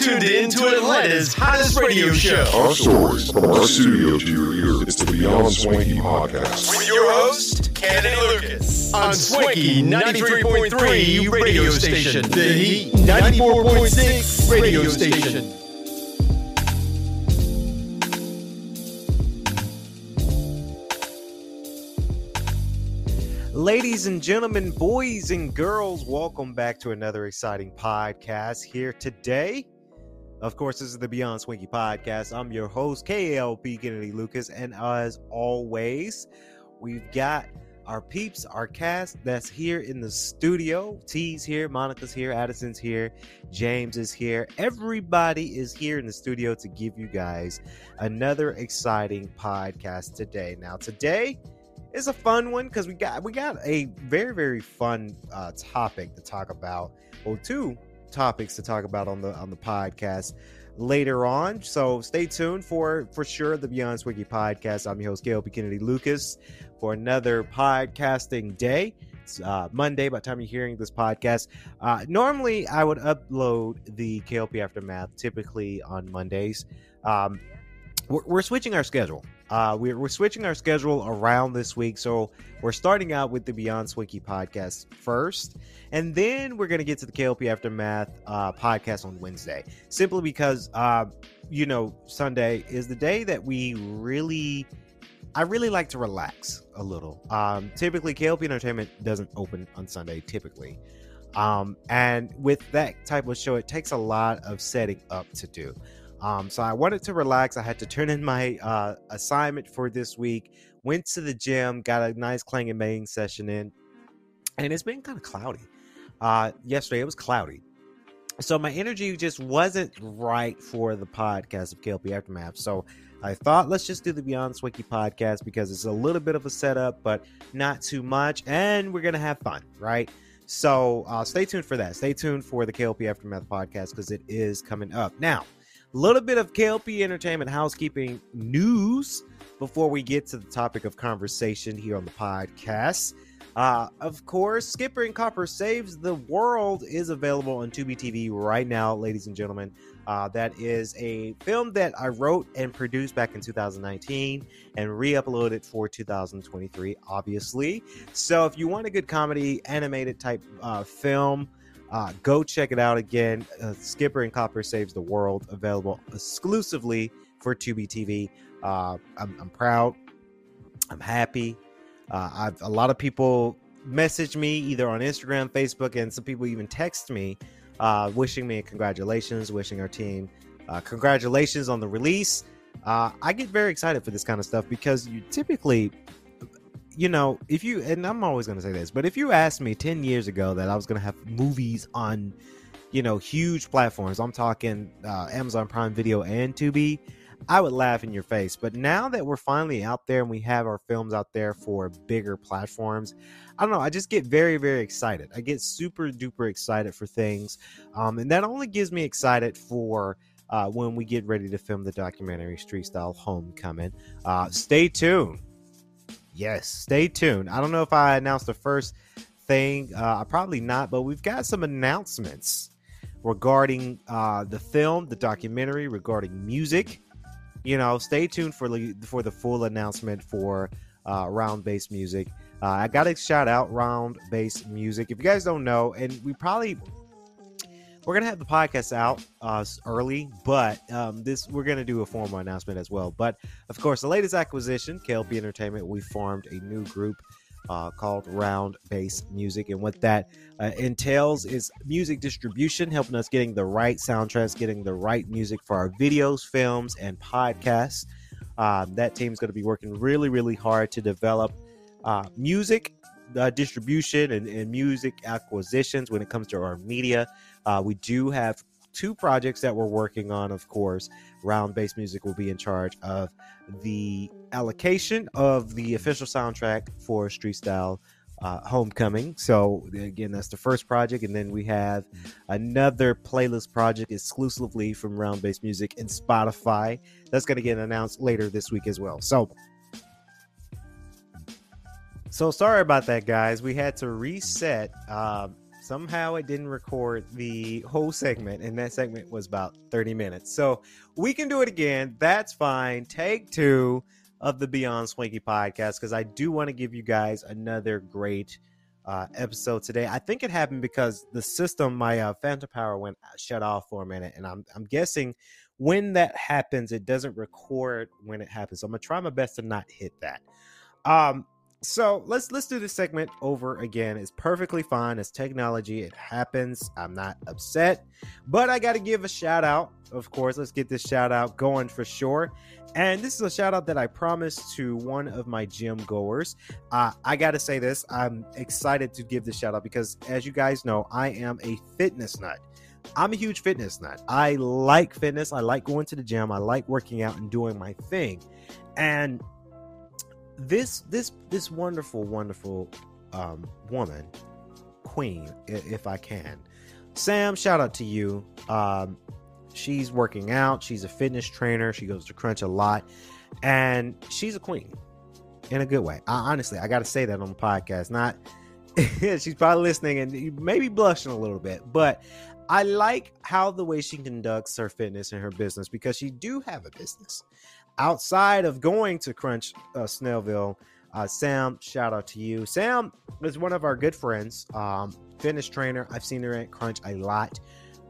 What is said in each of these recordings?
You are now tuned in to Atlanta's hottest radio show. Our stories from our studio to your ear. It's the Beyond Swanky podcast. With your host, Kennedy Lucas. On Swanky 93.3 radio station. The Heat 94.6 radio station. Ladies and gentlemen, boys and girls, welcome back to another exciting podcast here today. Of course, this is the Beyond Swanky podcast. I'm your host, KLP Kennedy Lucas, and as always, we've got our peeps, our cast that's here in the studio. T's here, Monica's here, Addison's here, James is here. Everybody is here in the studio to give you guys another exciting podcast today. Now, today, it's a fun one because we got we got a very very fun uh, topic to talk about. Well, two topics to talk about on the on the podcast later on. So stay tuned for for sure the Beyond Swanky podcast. I'm your host Gail Kennedy Lucas for another podcasting day. It's uh, Monday by the time you're hearing this podcast. Uh, normally, I would upload the KLP Aftermath typically on Mondays. Um, we're, we're switching our schedule. Uh, we're, we're switching our schedule around this week. So we're starting out with the Beyond Swanky podcast first. And then we're going to get to the KLP Aftermath uh, podcast on Wednesday. Simply because, uh, you know, Sunday is the day that we really, I really like to relax a little. Um, typically, KLP Entertainment doesn't open on Sunday, typically. Um, and with that type of show, it takes a lot of setting up to do. Um, so I wanted to relax. I had to turn in my uh, assignment for this week. Went to the gym, got a nice clanging bang session in, and it's been kind of cloudy. Uh, yesterday it was cloudy, so my energy just wasn't right for the podcast of KLP Aftermath. So I thought let's just do the Beyond Swanky podcast because it's a little bit of a setup, but not too much, and we're gonna have fun, right? So uh, stay tuned for that. Stay tuned for the KLP Aftermath podcast because it is coming up now. A little bit of KLP Entertainment housekeeping news before we get to the topic of conversation here on the podcast. Uh, of course, Skipper and Copper Saves the World is available on Tubi TV right now, ladies and gentlemen. Uh, that is a film that I wrote and produced back in 2019 and re uploaded for 2023, obviously. So if you want a good comedy, animated type uh, film, uh, go check it out again. Uh, Skipper and Copper Saves the World, available exclusively for Tubi TV. Uh, I'm, I'm, proud. I'm happy. Uh, I've a lot of people message me either on Instagram, Facebook, and some people even text me, uh, wishing me congratulations, wishing our team uh, congratulations on the release. I get very excited for this kind of stuff because you typically you know, if you and I'm always going to say this, but if you asked me 10 years ago that I was going to have movies on, you know, huge platforms, I'm talking uh, Amazon Prime Video and Tubi, I would laugh in your face. But now that we're finally out there and we have our films out there for bigger platforms, I don't know. I just get very, very excited. I get super duper excited for things. Um, and that only gives me excited for uh, when we get ready to film the documentary Street Style Homecoming. Uh, stay tuned yes, stay tuned. I don't know if I announced the first thing, uh, probably not, but we've got some announcements regarding uh, the film, the documentary, regarding music. You know, stay tuned for the, for the full announcement for uh, Round Bass Music. Uh, I got to shout out Round Bass Music. If you guys don't know, and we probably we're gonna have the podcast out uh, early, but um, this we're gonna do a formal announcement as well. But of course, the latest acquisition, KLP Entertainment, we formed a new group uh, called Round Bass Music, and what that uh, entails is music distribution, helping us getting the right soundtracks, getting the right music for our videos, films, and podcasts. Uh, that team's going to be working really, really hard to develop uh, music uh, distribution and, and, music acquisitions when it comes to our media. Uh, we do have two projects that we're working on, of course. Round Bass Music will be in charge of the allocation of the official soundtrack for Street Style uh, Homecoming. So, again, that's the first project. And then we have another playlist project exclusively from Round Bass Music and Spotify. That's going to get announced later this week as well. So, so sorry about that, guys. We had to reset. Uh, somehow it didn't record the whole segment, and that segment was about 30 minutes. So we can do it again. That's fine. Take two of the Beyond Swanky podcast because I do want to give you guys another great uh, episode today. I think it happened because the system, my uh, Phantom Power went shut off for a minute, and I'm I'm guessing when that happens, it doesn't record when it happens. So I'm gonna try my best to not hit that. Um, so let's let's do this segment over again. It's perfectly fine. It's technology. It happens. I'm not upset, but I got to give a shout out. Of course, let's get this shout out going for sure. And this is a shout out that I promised to one of my gym goers. Uh, I got to say this. I'm excited to give this shout out because, as you guys know, I am a fitness nut. I'm a huge fitness nut. I like fitness. I like going to the gym. I like working out and doing my thing. And this this this wonderful wonderful um, woman queen if i can. Sam shout out to you. Um, she's working out. She's a fitness trainer. She goes to crunch a lot. And she's a queen in a good way. I, honestly i gotta say that on the podcast. Not she's probably listening and maybe blushing a little bit but i like how the way she conducts her fitness and her business because she do have a business outside of going to Crunch uh, Snellville, uh, Sam, shout out to you. Sam is one of our good friends, um, fitness trainer. I've seen her at Crunch a lot.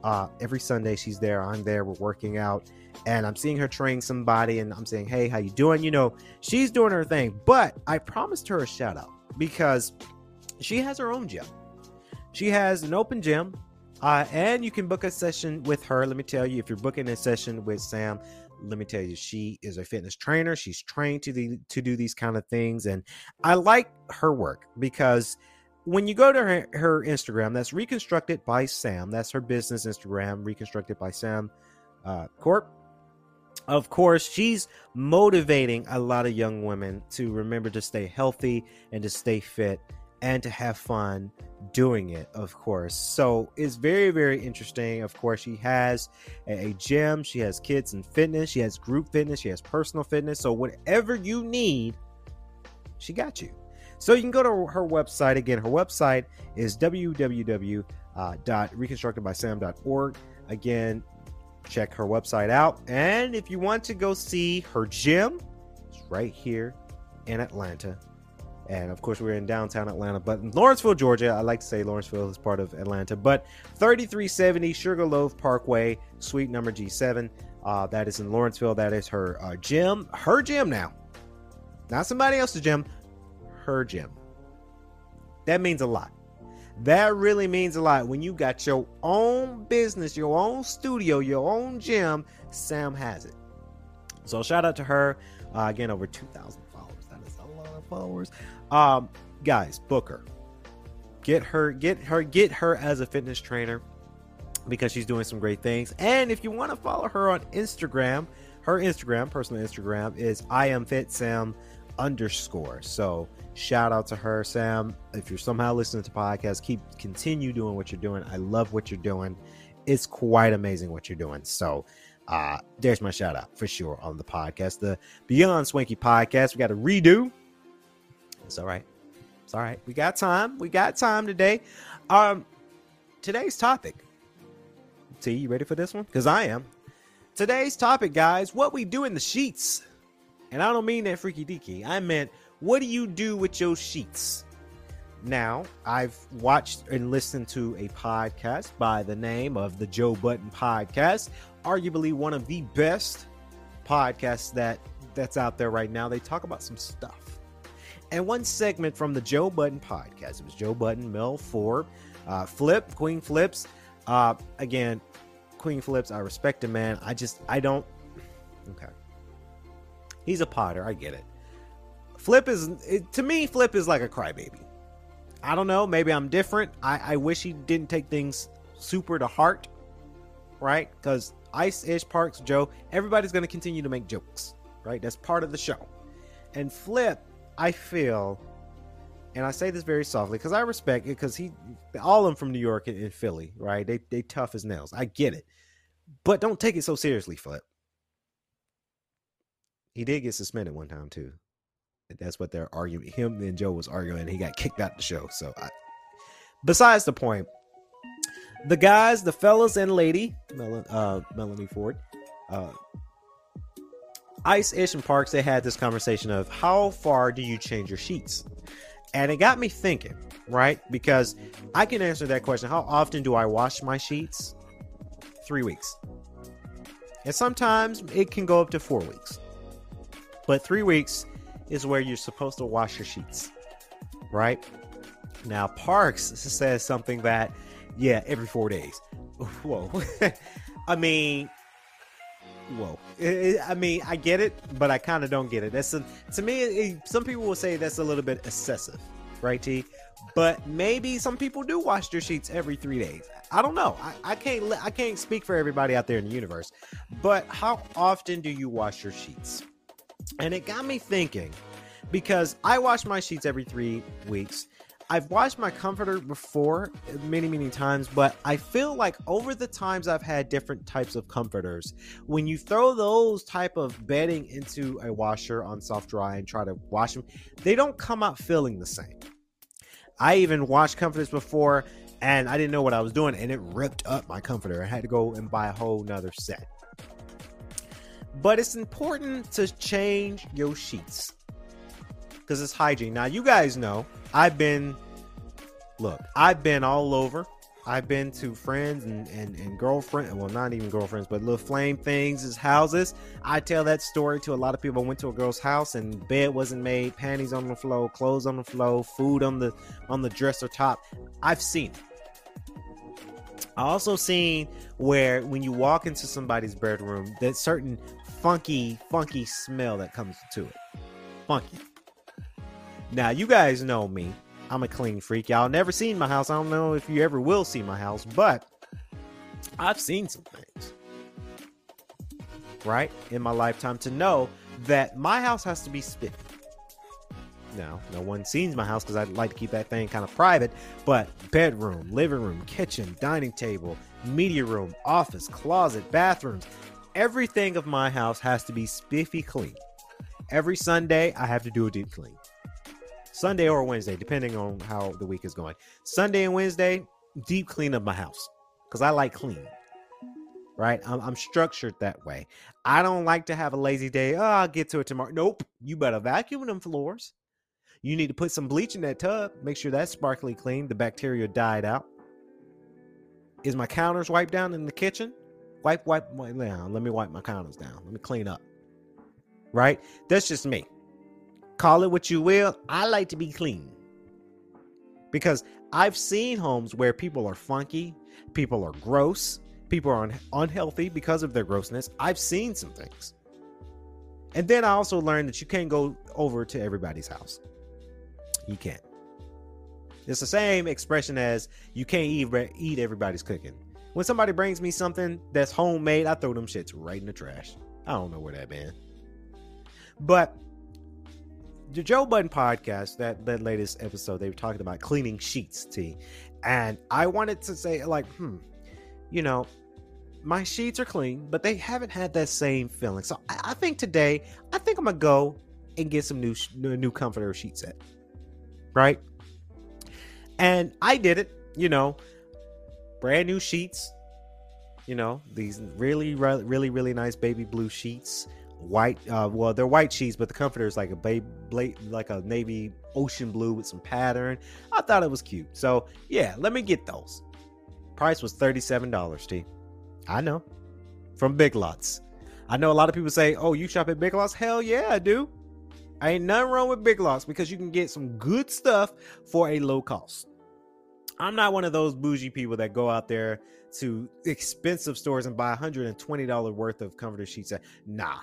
Uh, every Sunday she's there. I'm there. We're working out, and I'm seeing her train somebody, and I'm saying, "Hey, how you doing?" You know, she's doing her thing. But I promised her a shout out because she has her own gym. She has an open gym, uh, and you can book a session with her. Let me tell you, if you're booking a session with Sam, let me tell you, she is a fitness trainer. She's trained to the to do these kind of things, and I like her work because when you go to her, her Instagram, that's reconstructed by Sam. That's her business Instagram, reconstructed by Sam uh, Corp. Of course, she's motivating a lot of young women to remember to stay healthy and to stay fit and to have fun doing it, of course. So it's very, very interesting. Of course, she has a, gym, she has kids and fitness, she has group fitness, she has personal fitness. So whatever you need, she got you. So you can go to her website again. Her website is www.reconstructedbysam.org. Again, check her website out. And if you want to go see her gym, it's right here in Atlanta and of course, we're in downtown Atlanta, but Lawrenceville, Georgia. I like to say Lawrenceville is part of Atlanta, but 3370 Sugarloaf Parkway, suite number G7. Uh, that is in Lawrenceville. That is her uh, gym. Her gym now. Not somebody else's gym. Her gym. That means a lot. That really means a lot. When you got your own business, your own studio, your own gym, Sam has it. So shout out to her. Uh, again, over 2,000 followers. That is a lot of followers. Um, guys, book her. Get her, get her, get her as a fitness trainer because she's doing some great things. And if you want to follow her on Instagram, her Instagram, personal Instagram, is I am fit Sam underscore. So shout out to her, Sam. If you're somehow listening to podcasts, keep continue doing what you're doing. I love what you're doing. It's quite amazing what you're doing. So uh there's my shout out for sure on the podcast. The Beyond Swanky podcast. We got a redo it's all right. It's all right. We got time. We got time today. Um, today's topic. T, you ready for this one? Because I am. Today's topic, guys, what we do in the sheets. And I don't mean that freaky deaky. I meant what do you do with your sheets? Now, I've watched and listened to a podcast by the name of the Joe Budden Podcast, arguably one of the best podcasts that that's out there right now. They talk about some stuff and one segment from the Joe Budden podcast. It was Joe Budden, Mel Ford, uh, Flip, Queenzflip. Uh, again, Queenzflip, I respect him, man. I just, I don't. Okay. He's a potter. I get it. Flip is, it, to me, Flip is like a crybaby. I don't know. Maybe I'm different. I, I wish he didn't take things super to heart, right? Because Ice Ish Parks, Joe, everybody's going to continue to make jokes, right? That's part of the show. And Flip I feel, and I say this very softly because I respect it because he, all of them from New York and, and Philly, right? They they tough as nails. I get it, but don't take it so seriously, Flip. He did get suspended one time too. That's what they're arguing. Him and Joe was arguing. and He got kicked out the show. So, I, besides the point, the guys, the fellas and lady, Mel- uh, Melanie Ford, uh, Ice, Ish, and Parks, they had this conversation of how far do you change your sheets? And it got me thinking, right? Because I can answer that question. How often do I wash my sheets? Three weeks. And sometimes it can go up to four weeks. But three weeks is where you're supposed to wash your sheets, right? Now, Parks says something that, yeah, every four days. Whoa. I mean, whoa. I mean, I get it, but I kind of don't get it. That's a, to me. Some people will say that's a little bit excessive, right, T? But maybe some people do wash their sheets every three days. I don't know. I, I can't. I can't speak for everybody out there in the universe. But how often do you wash your sheets? And it got me thinking because I wash my sheets every three weeks. I've washed my comforter before many, many times, but I feel like over the times I've had different types of comforters, when you throw those type of bedding into a washer on soft dry and try to wash them, they don't come out feeling the same. I even washed comforters before and I didn't know what I was doing, and it ripped up my comforter. I had to go and buy a whole nother set. But it's important to change your sheets because it's hygiene. Now, you guys know I've been, look, I've been all over. I've been to friends and, and, and girlfriend, well, not even girlfriends, but little flame things' as houses. I tell that story to a lot of people. I went to a girl's house and bed wasn't made, panties on the floor, clothes on the floor, food on the on the dresser top. I've seen it. I also seen where when you walk into somebody's bedroom, that certain funky, funky smell that comes to it. Funky. Now, you guys know me. I'm a clean freak. Y'all never seen my house. I don't know if you ever will see my house, but I've seen some things, right, in my lifetime to know that my house has to be spiffy. Now, no one sees my house because I'd like to keep that thing kind of private, but bedroom, living room, kitchen, dining table, media room, office, closet, bathrooms, everything of my house has to be spiffy clean. Every Sunday, I have to do a deep clean. Sunday or Wednesday, depending on how the week is going. Sunday and Wednesday, deep clean of my house because I like clean. Right? I'm, I'm, structured that way. I don't like to have a lazy day. Oh, I'll get to it tomorrow. Nope. You better vacuum them floors. You need to put some bleach in that tub. Make sure that's sparkly clean. The bacteria died out. Is my counters wiped down in the kitchen? Wipe, wipe, wipe down. Let me wipe my counters down. Let me clean up. Right? That's just me. Call it what you will. I like to be clean. Because I've seen homes where people are funky, people are gross, people are un- unhealthy because of their grossness. I've seen some things. And then I also learned that you can't go over to everybody's house. You can't. It's the same expression as you can't eat, eat everybody's cooking. When somebody brings me something that's homemade, I throw them shits right in the trash. I don't know where that been. But the Joe Budden podcast, that that latest episode, they were talking about cleaning sheets, T. And I wanted to say, like, hmm, you know, my sheets are clean, but they haven't had that same feeling. So I, I think today, I think I'm gonna go and get some new new comforter sheet set, right? And I did it, you know, brand new sheets, you know, these really really really nice baby blue sheets white uh well they're white sheets but the comforter is like a babe like a navy ocean blue with some pattern. I thought it was cute. So yeah let me get those. Price was $37 t. I know. From big lots. I know a lot of people say oh you shop at big lots? Hell yeah i do. I ain't nothing wrong with big lots because you can get some good stuff for a low cost. I'm not one of those bougie people that go out there to expensive stores and buy $120 worth of comforter sheets nah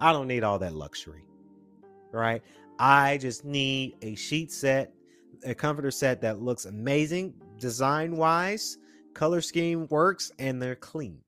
I don't need all that luxury. Right? I just need a sheet set, a comforter set that looks amazing design wise, color scheme works, and they're clean.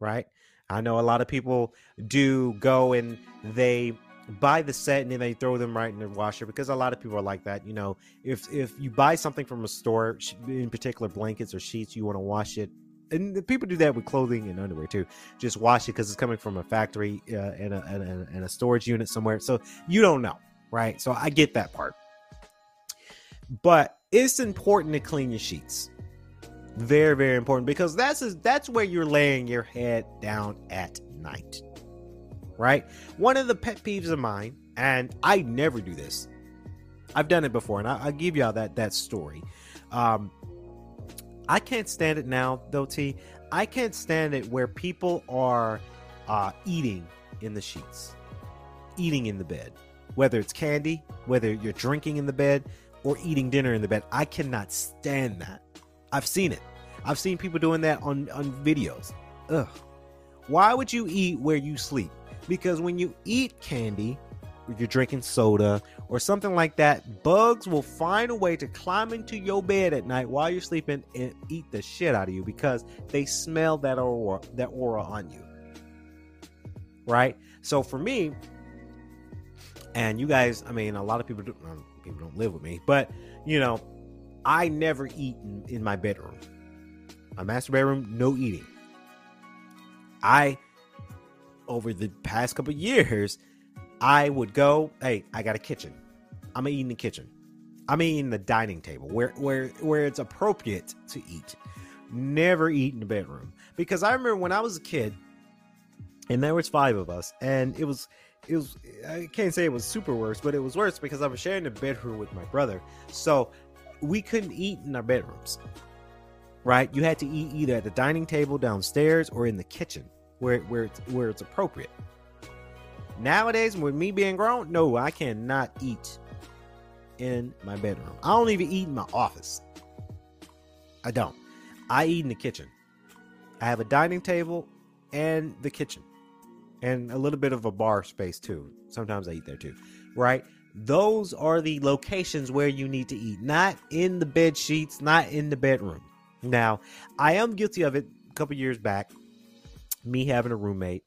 Right? I know a lot of people do go and they buy the set and then they throw them right in the washer because a lot of people are like that. You know, if if you buy something from a store, in particular blankets or sheets, you want to wash it and people do that with clothing and underwear too. Just wash it because it's coming from a factory uh, and, a, and, a, and a storage unit somewhere. So you don't know, right? So I get that part. But it's important to clean your sheets. Very, very important because that's that's where you're laying your head down at night. Right? One of the pet peeves of mine, and I never do this. I've done it before, and I, will give y'all that that story. Um, I can't stand it now, though. T. I can't stand it where people are uh, eating in the sheets, eating in the bed, whether it's candy, whether you're drinking in the bed, or eating dinner in the bed. I cannot stand that. I've seen it. I've seen people doing that on on videos. Ugh. Why would you eat where you sleep? Because when you eat candy, you're drinking soda or something like that, bugs will find a way to climb into your bed at night while you're sleeping and eat the shit out of you because they smell that aura that aura on you. Right? So for me, and you guys, I mean, a lot of people do, people don't live with me, but you know, I never eat in, in my bedroom. My master bedroom, no eating. I, over the past couple years, I would go, hey, I got a kitchen. I'm gonna eat in the kitchen. I'm eating the dining table where where where it's appropriate to eat. Never eat in the bedroom. Because I remember when I was a kid, and there was five of us, and it was it was I can't say it was super worse, but it was worse because I was sharing the bedroom with my brother. So we couldn't eat in our bedrooms. Right? You had to eat either at the dining table downstairs or in the kitchen where where it's, where it's appropriate. Nowadays, with me being grown, no, I cannot eat in my bedroom. I don't even eat in my office. I don't. I eat in the kitchen. I have a dining table and the kitchen and a little bit of a bar space too. Sometimes I eat there too, right? Those are the locations where you need to eat, not in the bed sheets, not in the bedroom. Now, I am guilty of it a couple years back, me having a roommate,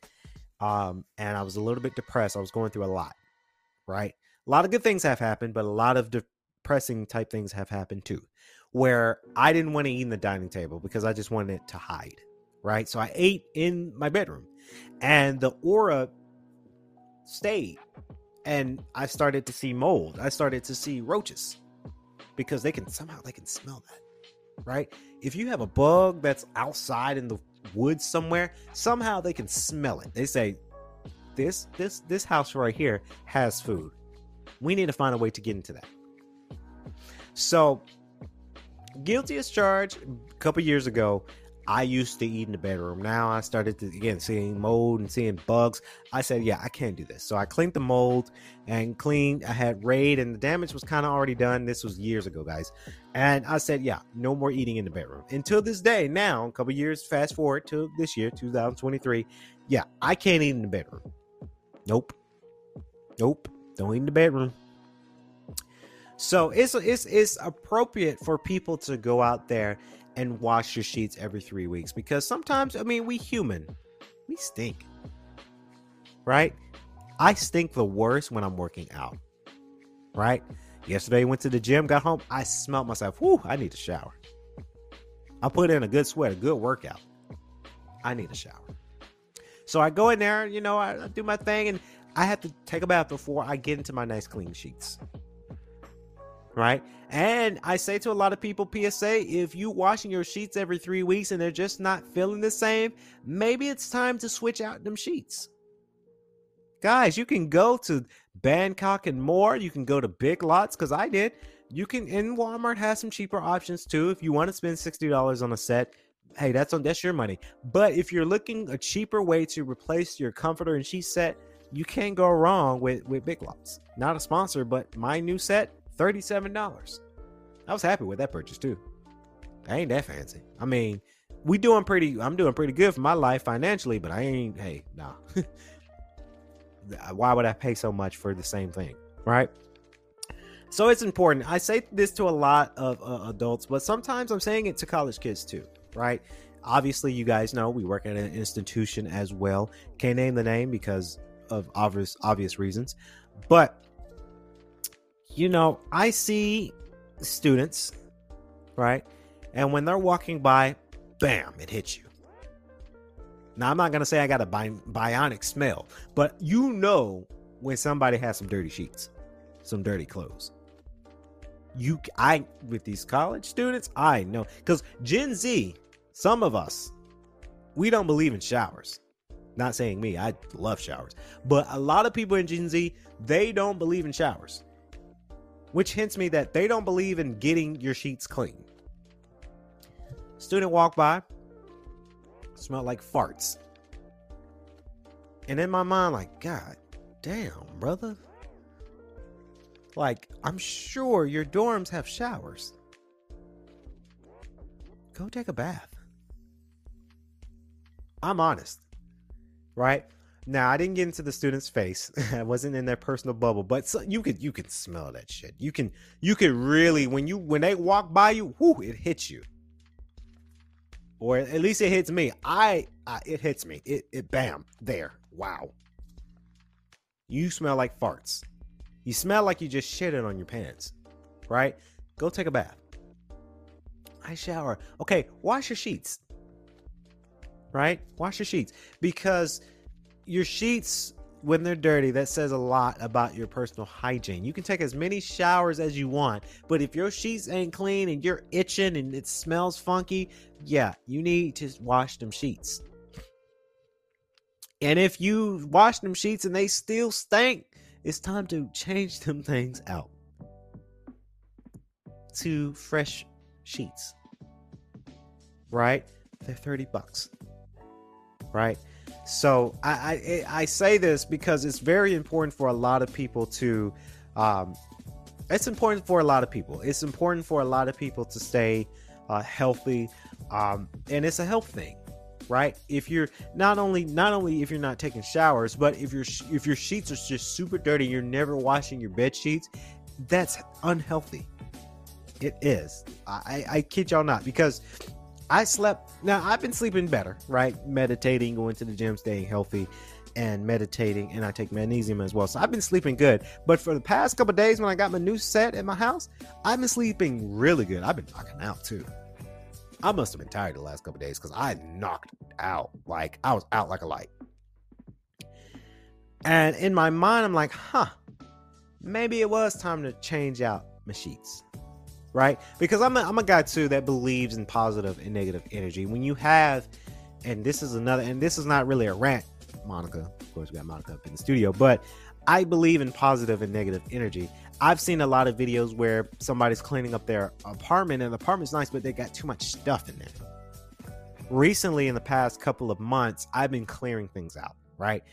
um, and I was a little bit depressed. I was going through a lot, right? A lot of good things have happened, but a lot of depressing type things have happened too, where I didn't want to eat in the dining table because I just wanted to hide, right? So I ate in my bedroom, and the aura stayed and I started to see mold. I started to see roaches because they can somehow they can smell that, right? If you have a bug that's outside in the woods somewhere, somehow they can smell it. They say this this this house right here has food. We need to find a way to get into that. So, guilty as charged. A couple years ago, I used to eat in the bedroom. Now I started to again seeing mold and seeing bugs. I said, yeah, I can't do this. So I cleaned the mold and cleaned. I had raid and the damage was kind of already done. This was years ago, guys. And I said, yeah, no more eating in the bedroom. Until this day, now, a couple years fast forward to this year, 2023. Yeah, I can't eat in the bedroom. Nope. Nope. Don't eat in the bedroom. So it's it's it's appropriate for people to go out there and wash your sheets every three weeks because sometimes, I mean, we human, we stink, right? I stink the worst when I'm working out, right? Yesterday, went to the gym, got home, I smelled myself. Whoo, I need a shower. I put in a good sweat, a good workout. I need a shower. So I go in there, you know, I, I do my thing, and I have to take a bath before I get into my nice clean sheets right? And I say to a lot of people, PSA, if you washing your sheets every three weeks and they're just not feeling the same, maybe it's time to switch out them sheets. Guys, you can go to Bangkok and more. You can go to Big Lots because I did. You can in Walmart has some cheaper options too. If you want to spend sixty dollars on a set, hey, that's on that's your money. But if you're looking a cheaper way to replace your comforter and sheet set, you can't go wrong with with Big Lots. Not a sponsor, but my new set $37. I was happy with that purchase too. I ain't that fancy. I mean, we doing pretty I'm doing pretty good for my life financially, but I ain't hey, nah. Why would I pay so much for the same thing, right? So it's important. I say this to a lot of uh, adults, but sometimes I'm saying it to college kids too, right? Obviously, you guys know we work at an institution as well. Can't name the name because of obvious obvious reasons, but you know, I see students, right? And when they're walking by, bam, it hits you. Now, I'm not going to say I got a bi- bionic smell, but you know when somebody has some dirty sheets, some dirty clothes. You, I, with these college students, I know because Gen Z, some of us, we don't believe in showers. Not saying me, I love showers, but a lot of people in Gen Z, they don't believe in showers, which hints me that they don't believe in getting your sheets clean. Student walked by, smelled like farts. And in my mind, like, God damn, brother. Like, I'm sure your dorms have showers. Go take a bath. I'm honest, right? Now I didn't get into the student's face. I wasn't in their personal bubble, but so, you could you can smell that shit. You can you could really when you when they walk by you, whoo, it hits you or at least it hits me. I, I it hits me. It it bam there. Wow. You smell like farts. You smell like you just shitted on your pants, right? Go take a bath. I shower. Okay, wash your sheets. Right? Wash your sheets because your sheets when they're dirty, that says a lot about your personal hygiene. You can take as many showers as you want, but if your sheets ain't clean and you're itching and it smells funky, yeah, you need to wash them sheets. And if you wash them sheets and they still stink, it's time to change them things out to fresh sheets. Right? They're 30 bucks. Right? So I, I, I say this because it's very important for a lot of people to um, it's important for a lot of people. It's important for a lot of people to stay uh, healthy, um, and it's a health thing, right? If you're not only not only if you're not taking showers, but if your if your sheets are just super dirty, you're never washing your bed sheets, that's unhealthy. It is. I, I kid y'all not because I slept. Now I've been sleeping better, right? Meditating, going to the gym, staying healthy, and meditating, and I take magnesium as well. So I've been sleeping good. But for the past couple days, when I got my new set at my house, I've been sleeping really good. I've been knocking out too. I must have been tired the last couple days because I knocked out like I was out like a light. And in my mind, I'm like, huh, maybe it was time to change out my sheets right? Because I'm a, I'm a guy too that believes in positive and negative energy. When you have, and this is another, and this is not really a rant, Monica. Of course, we got Monica up in the studio, but I believe in positive and negative energy. I've seen a lot of videos where somebody's cleaning up their apartment, and the apartment's nice, but they got too much stuff in there. Recently, in the past couple of months, I've been clearing things out, right?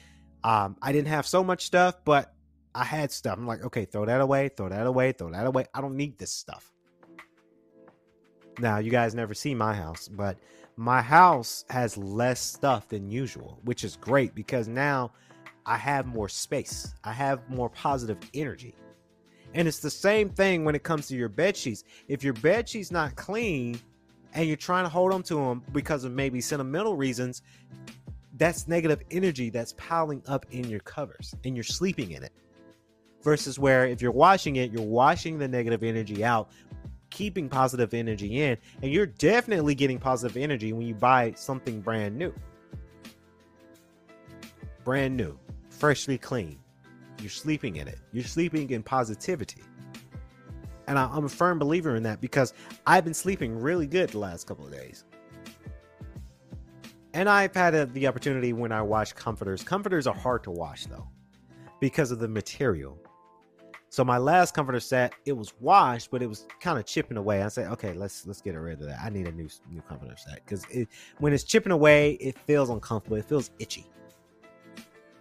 Um, I didn't have so much stuff, but I had stuff. I'm like, okay, throw that away, throw that away, throw that away. I don't need this stuff. Now, you guys never see my house, but my house has less stuff than usual, which is great because now I have more space. I have more positive energy. And it's the same thing when it comes to your bed sheets. If your bed sheets not clean and you're trying to hold on to them because of maybe sentimental reasons, that's negative energy that's piling up in your covers and you're sleeping in it. Versus where if you're washing it, you're washing the negative energy out keeping positive energy in, and you're definitely getting positive energy when you buy something brand new. Brand new, freshly clean. You're sleeping in it. You're sleeping in positivity. And I, am a firm believer in that because I've been sleeping really good the last couple of days. And I've had a, the opportunity when I wash comforters. Comforters are hard to wash though because of the material. So my last comforter set, it was washed, but it was kind of chipping away. I said, okay, let's let's get rid of that. I need a new new comforter set because it, when it's chipping away, it feels uncomfortable. It feels itchy.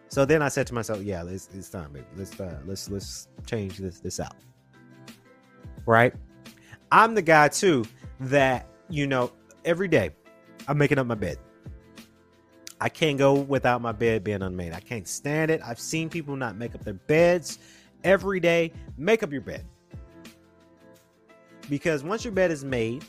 So then I said to myself, yeah, it's, it's time, baby. Let's uh, let's let's change this this out. Right? I'm the guy too that you know every day I'm making up my bed. I can't go without my bed being unmade. I can't stand it. I've seen people not make up their beds every day, make up your bed. Because once your bed is made,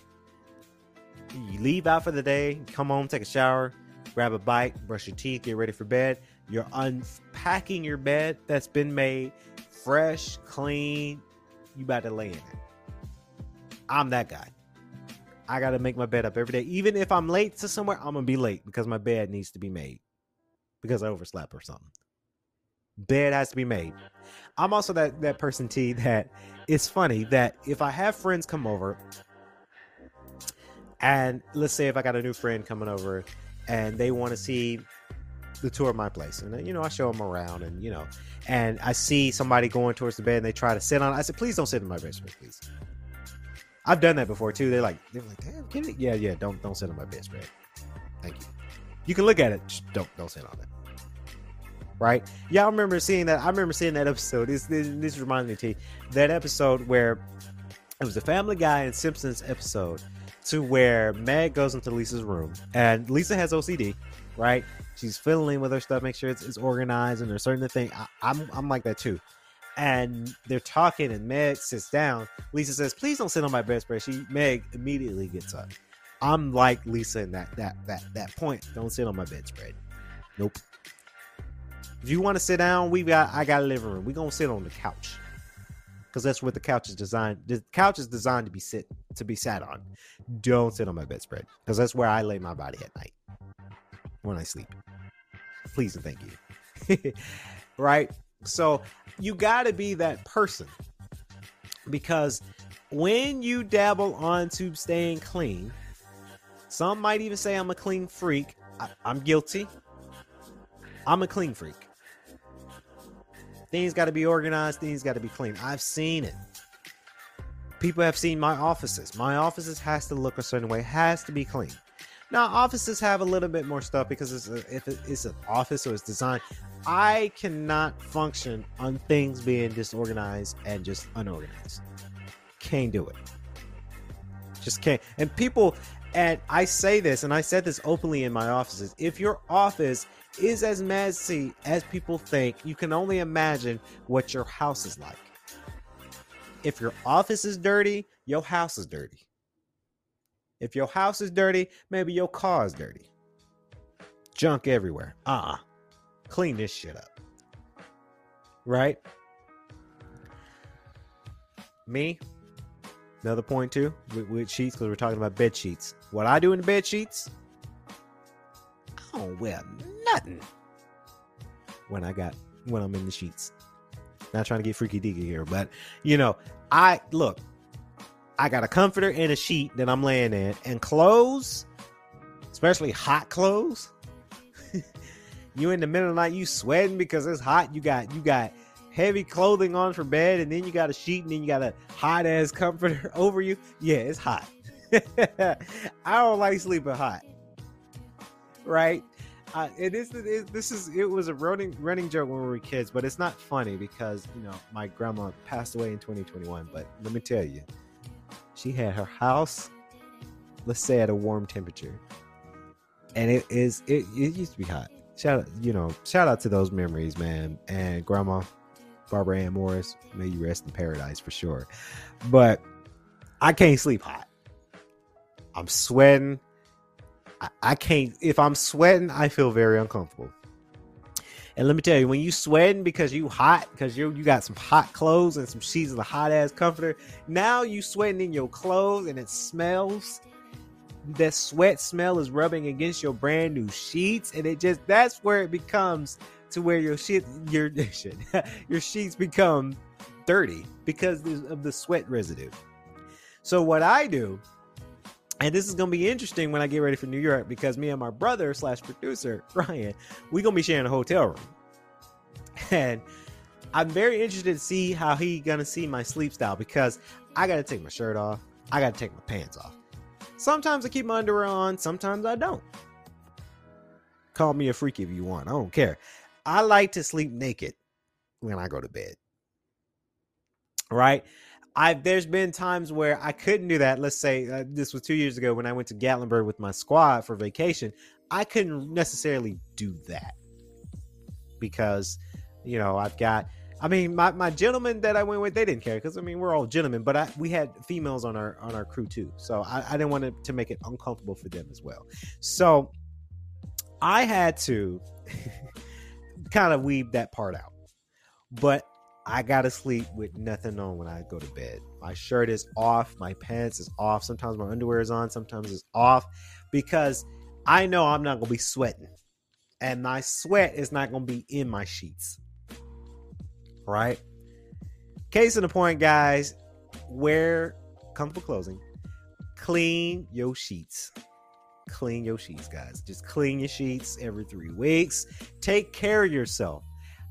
you leave out for the day, come home, take a shower, grab a bite, brush your teeth, get ready for bed. You're unpacking your bed that's been made fresh, clean. You about to lay in it. I'm that guy. I got to make my bed up every day. Even if I'm late to somewhere, I'm going to be late because my bed needs to be made because I overslept or something. Bed has to be made. I'm also that that person T that it's funny that if I have friends come over and let's say if I got a new friend coming over and they want to see the tour of my place and you know I show them around and you know and I see somebody going towards the bed and they try to sit on it. I said please don't sit in my bedspread please. I've done that before too. They're like they're like damn yeah yeah don't don't sit on my bedspread. Thank you. You can look at it just don't don't sit on it right? Y'all remember seeing that. I remember seeing that episode. This this, this reminds me, T, that episode where it was the Family Guy and Simpsons episode to where Meg goes into Lisa's room and Lisa has OCD, right? She's fiddling with her stuff, make sure it's, it's organized and there's certain thing. I, I'm I'm like that too. And they're talking, and Meg sits down. Lisa says, "Please don't sit on my bedspread." She Meg immediately gets up. I'm like Lisa in that that that that point. Don't sit on my bedspread. Nope. If you want to sit down, we got I got a living room. We gonna sit on the couch because that's what the couch is designed. The couch is designed to be sit to be sat on. Don't sit on my bedspread because that's where I lay my body at night when I sleep. Please and thank you. right? So you got to be that person because when you dabble onto staying clean, some might even say I'm a clean freak. I, I'm guilty. I'm a clean freak. Things got to be organized, things got to be clean. I've seen it. People have seen my offices. My offices has to look a certain way, has to be clean. Now, offices have a little bit more stuff because it's a, if it's an office or it's designed. I cannot function on things being disorganized and just unorganized. Can't do it. Just can't. And people, and I say this, and I said this openly in my offices. If your office is as messy as people think, you can only imagine what your house is like. If your office is dirty, your house is dirty. If your house is dirty, maybe your car is dirty. Junk everywhere. Ah, uh-uh. clean this shit up. Right? Me, another point too with, with sheets because we're talking about bed sheets. What I do in the bed sheets, I don't wear when I got when I'm in the sheets. Not trying to get freaky deaky here, but you know, I look, I got a comforter and a sheet that I'm laying in, and clothes, especially hot clothes. you in the middle of the night, you sweating because it's hot. You got you got heavy clothing on for bed, and then you got a sheet, and then you got a hot ass comforter over you. Yeah, it's hot. I don't like sleeping hot. Right? It is this is it was a running running joke when we were kids, but it's not funny because you know my grandma passed away in 2021. But let me tell you, she had her house, let's say at a warm temperature, and it is it, it used to be hot. Shout out, you know, shout out to those memories, man. And grandma Barbara Ann Morris, may you rest in paradise for sure. But I can't sleep hot. I'm sweating. I, can't. If I'm sweating, I feel very uncomfortable. And let me tell you, when you sweating because you hot, because you you got some hot clothes and some sheets of the hot ass comforter, now you sweating in your clothes and it smells. That sweat smell is rubbing against your brand new sheets, and it just that's where it becomes to where your shit your shit your sheets become dirty because of the sweat residue. So what I do and this is gonna be interesting when I get ready for New York because me and my brother slash producer Ryan, we gonna be sharing a hotel room, and I'm very interested to see how he gonna see my sleep style because I gotta take my shirt off, I gotta take my pants off. Sometimes I keep my underwear on, sometimes I don't. Call me a freak if you want, I don't care. I like to sleep naked when I go to bed. Right? I there's been times where I couldn't do that. Let's say uh, this was two years ago when I went to Gatlinburg with my squad for vacation. I couldn't necessarily do that because you know I've got. I mean, my, my gentlemen that I went with, they didn't care because I mean we're all gentlemen, but I, we had females on our on our crew too, so I, I didn't want to, to make it uncomfortable for them as well. So I had to kind of weave that part out, but I gotta sleep with nothing on when I go to bed. My shirt is off, my pants is off. Sometimes my underwear is on, sometimes it's off because I know I'm not gonna be sweating, and my sweat is not gonna be in my sheets. right? Case in the point, guys, wear comfortable clothing, clean your sheets. Clean your sheets, guys. Just clean your sheets every three weeks. Take care of yourself.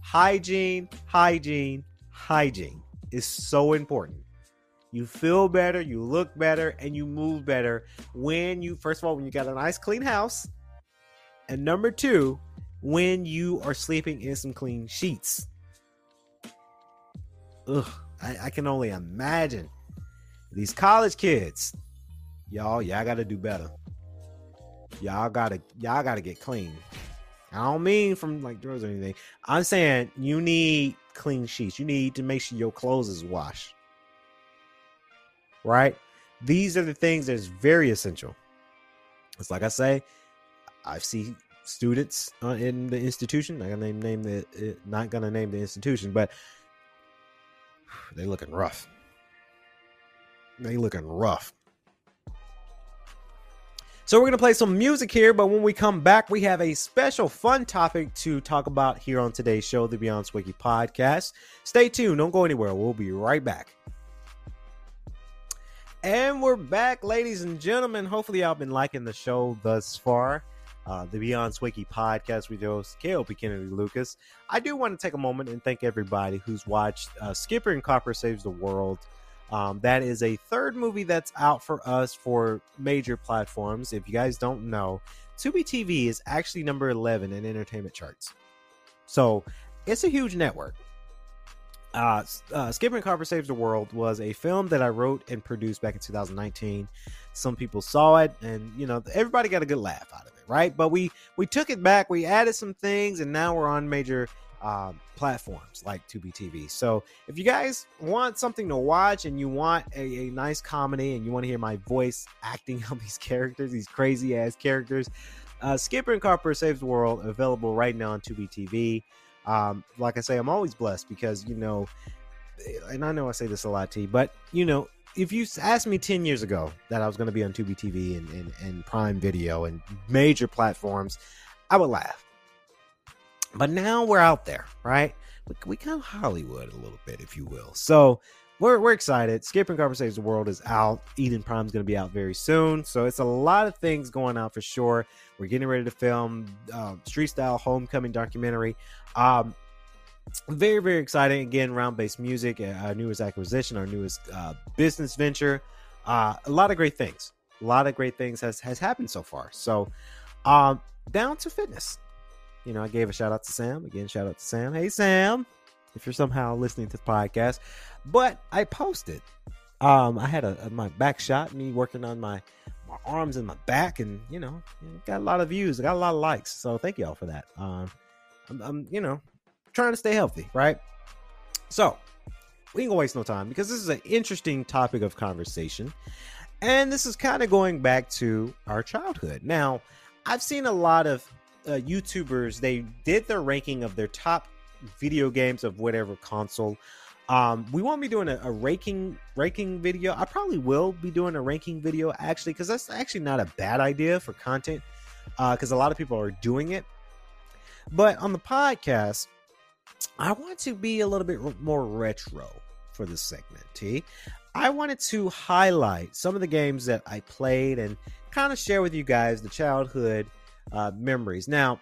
Hygiene, hygiene, hygiene is so important. You feel better, you look better, and you move better when you, first of all, when you got a nice clean house. And number two, when you are sleeping in some clean sheets. Ugh, I, I can only imagine these college kids. Y'all, y'all gotta do better. Y'all gotta, y'all gotta get clean. I don't mean from like drugs or anything. I'm saying you need clean sheets. You need to make sure your clothes is washed right? These are the things that's very essential. It's like I say, I see students uh, in the institution. I'm gonna name, name the uh, not gonna name the institution, but they looking rough. They looking rough. So we're gonna play some music here, but when we come back, we have a special fun topic to talk about here on today's show, the Beyond Swanky podcast. Stay tuned, don't go anywhere. We'll be right back. And we're back, ladies and gentlemen. Hopefully, y'all been liking the show thus far. Uh, the Beyond Swanky podcast with host KLP Kennedy Lucas. I do want to take a moment and thank everybody who's watched uh, Skipper and Copper Saves the World. Um, that is a third movie that's out for us for major platforms. If you guys don't know, Tubi TV is actually number 11 in entertainment charts. So it's a huge network uh, uh, Skipper and Copper Saves the World was a film that I wrote and produced back in 2019. Some people saw it, and you know everybody got a good laugh out of it, right? But we we took it back, we added some things, and now we're on major uh, platforms like Tubi TV. So if you guys want something to watch and you want a, a nice comedy and you want to hear my voice acting on these characters, these crazy ass characters, uh, Skipper and Copper Saves the World available right now on Tubi TV. Um, like I say, I'm always blessed because you know, and I know I say this a lot, T, but you know, if you asked me 10 years ago that I was going to be on Tubi TV and, and, and Prime Video and major platforms, I would laugh. But now we're out there, right? We, we kind of Hollywood a little bit, if you will. So we're, we're excited. Skipper and Copper Saves the World is out. Eden Prime is going to be out very soon. So it's a lot of things going out for sure. We're getting ready to film uh, Street Style Homecoming documentary. Um, very, very exciting. Again, round based music, uh, our newest acquisition, our newest uh, business venture. Uh, a lot of great things. A lot of great things has, has happened so far. So, um, down to fitness. You know, I gave a shout out to Sam. Again, shout out to Sam. Hey, Sam, if you're somehow listening to the podcast. But I posted. Um, I had a, a my back shot, me working on my my arms and my back, and you know, got a lot of views. I got a lot of likes. So thank y'all for that. Um, I'm, I'm you know trying to stay healthy, right? So we ain't gonna waste no time because this is an interesting topic of conversation, and this is kind of going back to our childhood. Now, I've seen a lot of uh, YouTubers. They did their ranking of their top video games of whatever console. Um, we won't be doing a, a ranking ranking video. I probably will be doing a ranking video actually because that's actually not a bad idea for content because uh, a lot of people are doing it. But on the podcast, I want to be a little bit more retro for this segment, T. I wanted to highlight some of the games that I played and kind of share with you guys the childhood uh, memories. Now,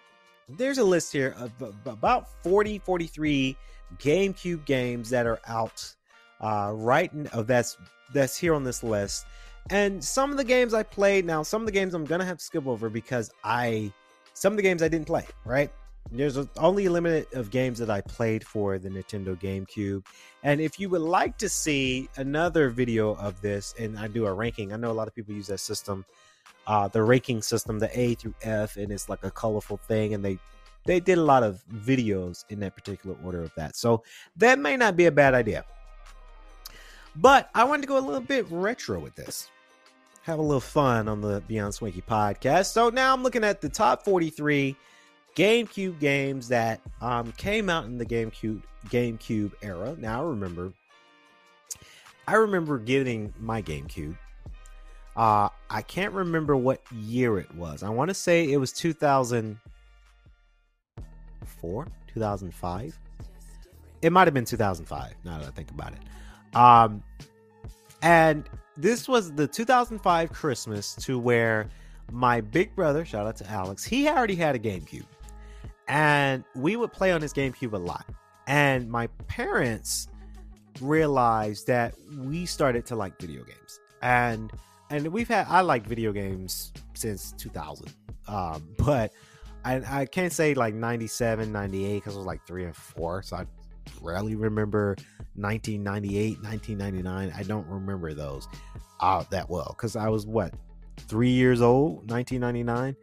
there's a list here of about 40, 43 GameCube games that are out uh, right of that's that's here on this list. And some of the games I played now, some of the games I'm gonna have to skip over because I some of the games I didn't play, right? There's only a limit of games that I played for the Nintendo GameCube. And if you would like to see another video of this and I do a ranking, I know a lot of people use that system, uh, the ranking system, the A through F, and it's like a colorful thing. And they they did a lot of videos in that particular order of that. So that may not be a bad idea. But I wanted to go a little bit retro with this. Have a little fun on the Beyond Swanky podcast. So now I'm looking at the top 43 GameCube games that um, came out in the GameCube GameCube era. Now I remember, I remember getting my GameCube. Uh, I can't remember what year it was. I want to say it was 2004, 2005. It might have been 2005. Now that I think about it, um, and this was the 2005 Christmas to where my big brother, shout out to Alex, he already had a GameCube, and we would play on his GameCube a lot. And my parents realized that we started to like video games, and and we've had I like video games since 2000, um, but I, I can't say like 97, 98 because I was like three and four, so I rarely remember 1998, 1999. I don't remember those uh, that well because I was what three years old, 1999.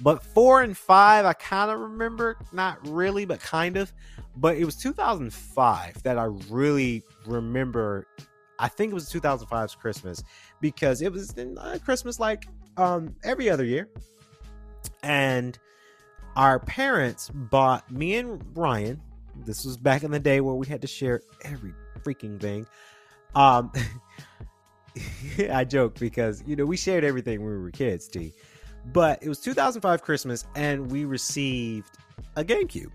But four and five, I kind of remember, not really, but kind of. But it was 2005 that I really remember. I think it was 2005's Christmas because it was uh, Christmas like um, every other year, and our parents bought me and Ryan. This was back in the day where we had to share every freaking thing. Um, I joke because you know we shared everything when we were kids, T. But it was 2005 Christmas, and we received a GameCube.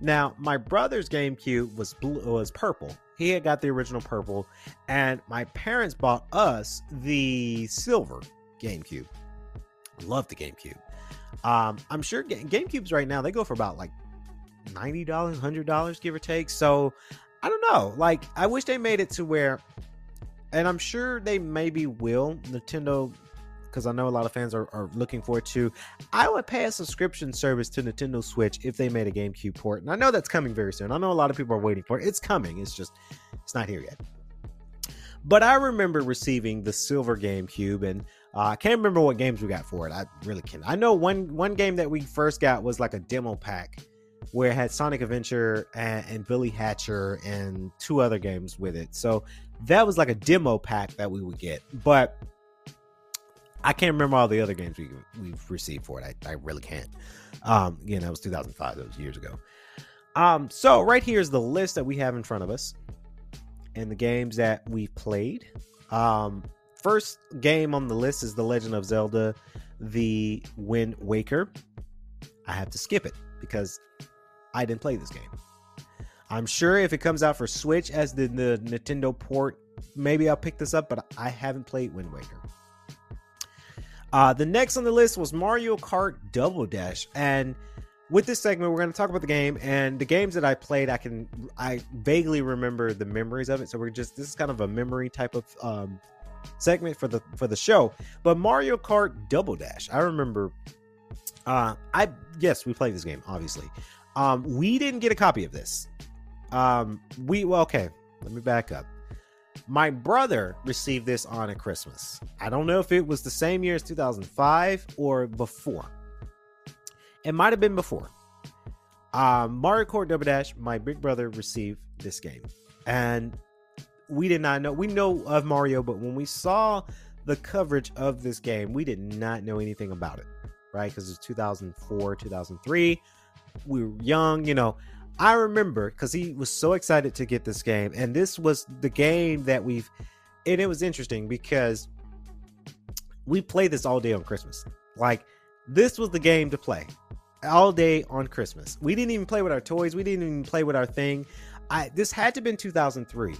Now, my brother's GameCube was blue, was purple. He had got the original purple, and my parents bought us the silver GameCube. Love the GameCube. Um, I'm sure GameCubes right now they go for about like ninety dollars, hundred dollars, give or take. So I don't know. Like, I wish they made it to where, and I'm sure they maybe will. Nintendo because I know a lot of fans are, are looking forward to. I would pay a subscription service to Nintendo Switch if they made a GameCube port, and I know that's coming very soon. I know a lot of people are waiting for it. It's coming. It's just it's not here yet. But I remember receiving the silver GameCube, and uh, I can't remember what games we got for it. I really can't. I know one one game that we first got was like a demo pack where it had Sonic Adventure and, and Billy Hatcher and two other games with it. So that was like a demo pack that we would get. But I can't remember all the other games we we've received for it. I, I really can't. Um, again, that was 2005. That was years ago. Um, so right here is the list that we have in front of us, and the games that we've played. Um, first game on the list is The Legend of Zelda: The Wind Waker. I have to skip it because I didn't play this game. I'm sure if it comes out for Switch as the, the Nintendo port, maybe I'll pick this up, but I haven't played Wind Waker. Uh, the next on the list was Mario Kart Double Dash, and with this segment, we're going to talk about the game and the games that I played. I can I vaguely remember the memories of it, so we're just this is kind of a memory type of um, segment for the for the show. But Mario Kart Double Dash, I remember. Uh, I yes, we played this game obviously. Um, we didn't get a copy of this. Um, we well, okay. Let me back up. My brother received this on a Christmas. I don't know if it was the same year as 2005 or before. It might have been before. Um, Mario Kart Double Dash, my big brother received this game. And we did not know. We know of Mario, but when we saw the coverage of this game, we did not know anything about it, right? Because it's 2004, 2003. We were young, you know. I remember because he was so excited to get this game, and this was the game that we've. And it was interesting because we played this all day on Christmas. Like this was the game to play all day on Christmas. We didn't even play with our toys. We didn't even play with our thing. I this had to have been 2003,